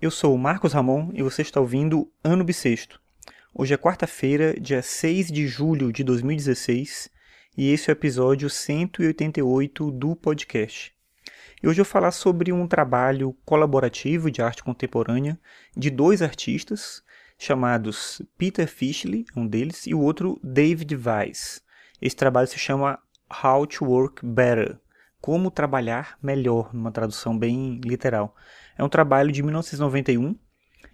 Eu sou o Marcos Ramon e você está ouvindo Ano Bissexto. Hoje é quarta-feira, dia 6 de julho de 2016, e esse é o episódio 188 do podcast. E hoje eu vou falar sobre um trabalho colaborativo de arte contemporânea de dois artistas, chamados Peter Fishley, um deles, e o outro David Weiss. Esse trabalho se chama How to Work Better, como trabalhar melhor, numa tradução bem literal. É um trabalho de 1991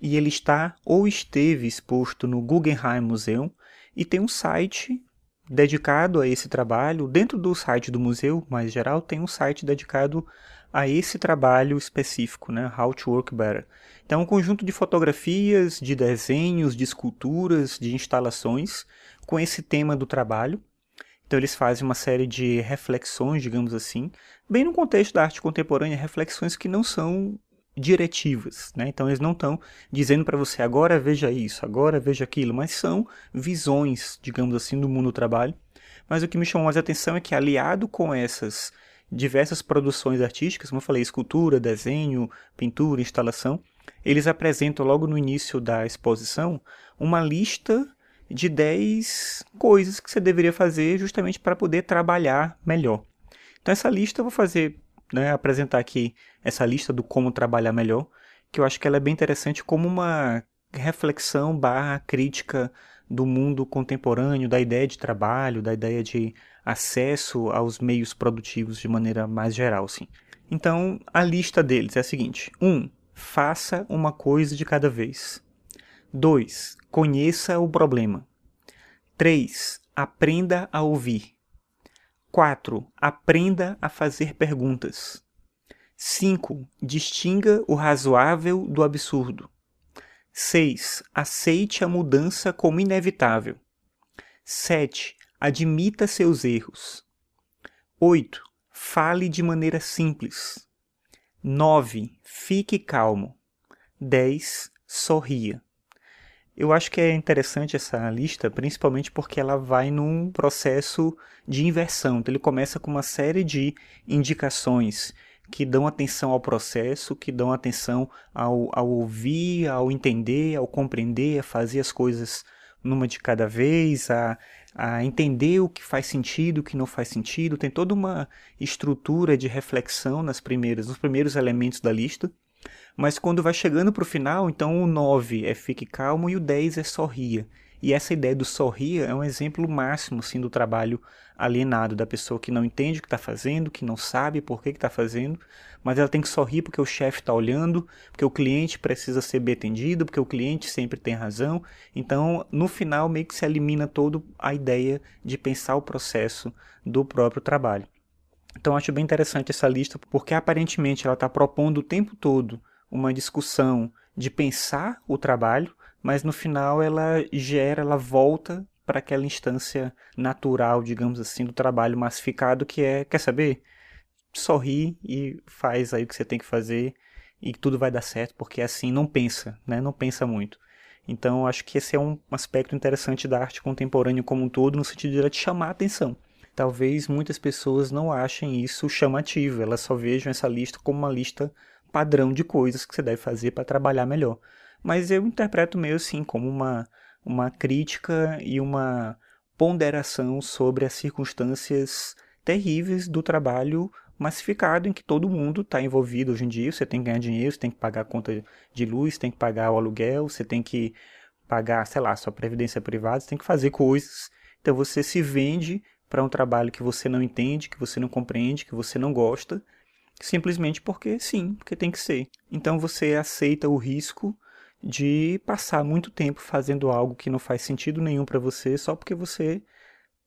e ele está ou esteve exposto no Guggenheim Museum e tem um site dedicado a esse trabalho. Dentro do site do museu, mais geral, tem um site dedicado a esse trabalho específico, né? How to Work Better. Então, é um conjunto de fotografias, de desenhos, de esculturas, de instalações com esse tema do trabalho. Então, eles fazem uma série de reflexões, digamos assim, bem no contexto da arte contemporânea, reflexões que não são diretivas, né? Então eles não estão dizendo para você agora veja isso, agora veja aquilo, mas são visões, digamos assim, do mundo do trabalho. Mas o que me chamou mais a atenção é que aliado com essas diversas produções artísticas, como eu falei, escultura, desenho, pintura, instalação, eles apresentam logo no início da exposição uma lista de 10 coisas que você deveria fazer justamente para poder trabalhar melhor. Então essa lista eu vou fazer, né, apresentar aqui essa lista do como trabalhar melhor, que eu acho que ela é bem interessante como uma reflexão barra crítica do mundo contemporâneo, da ideia de trabalho, da ideia de acesso aos meios produtivos de maneira mais geral, sim. Então, a lista deles é a seguinte: 1. Um, faça uma coisa de cada vez. 2. Conheça o problema. 3. Aprenda a ouvir. 4. Aprenda a fazer perguntas. 5. Distinga o razoável do absurdo. 6. Aceite a mudança como inevitável. 7. Admita seus erros. 8. Fale de maneira simples. 9. Fique calmo. 10. Sorria. Eu acho que é interessante essa lista, principalmente porque ela vai num processo de inversão. Então, ele começa com uma série de indicações que dão atenção ao processo, que dão atenção ao, ao ouvir, ao entender, ao compreender, a fazer as coisas numa de cada vez, a, a entender o que faz sentido, o que não faz sentido. Tem toda uma estrutura de reflexão nas primeiras, nos primeiros elementos da lista. Mas quando vai chegando para o final, então o 9 é fique calmo e o 10 é sorria. E essa ideia do sorrir é um exemplo máximo assim, do trabalho alienado, da pessoa que não entende o que está fazendo, que não sabe por que está fazendo, mas ela tem que sorrir porque o chefe está olhando, porque o cliente precisa ser bem atendido, porque o cliente sempre tem razão. Então, no final, meio que se elimina toda a ideia de pensar o processo do próprio trabalho. Então, acho bem interessante essa lista, porque aparentemente ela está propondo o tempo todo uma discussão de pensar o trabalho, mas no final ela gera, ela volta para aquela instância natural, digamos assim, do trabalho massificado que é, quer saber? Sorri e faz aí o que você tem que fazer e tudo vai dar certo, porque assim não pensa, né? Não pensa muito. Então, acho que esse é um aspecto interessante da arte contemporânea como um todo, no sentido de te chamar a atenção. Talvez muitas pessoas não achem isso chamativo, elas só vejam essa lista como uma lista padrão de coisas que você deve fazer para trabalhar melhor mas eu interpreto meio assim como uma, uma crítica e uma ponderação sobre as circunstâncias terríveis do trabalho massificado em que todo mundo está envolvido hoje em dia. Você tem que ganhar dinheiro, você tem que pagar a conta de luz, tem que pagar o aluguel, você tem que pagar, sei lá, sua previdência privada, você tem que fazer coisas. Então você se vende para um trabalho que você não entende, que você não compreende, que você não gosta, simplesmente porque sim, porque tem que ser. Então você aceita o risco de passar muito tempo fazendo algo que não faz sentido nenhum para você só porque você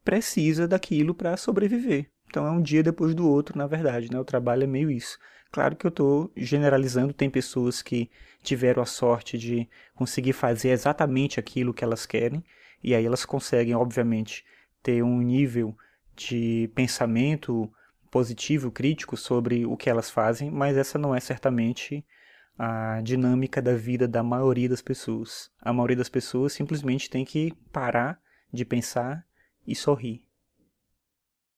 precisa daquilo para sobreviver. Então é um dia depois do outro, na verdade, né? O trabalho é meio isso. Claro que eu estou generalizando, tem pessoas que tiveram a sorte de conseguir fazer exatamente aquilo que elas querem, e aí elas conseguem, obviamente, ter um nível de pensamento positivo, crítico sobre o que elas fazem, mas essa não é certamente a dinâmica da vida da maioria das pessoas. A maioria das pessoas simplesmente tem que parar de pensar e sorrir.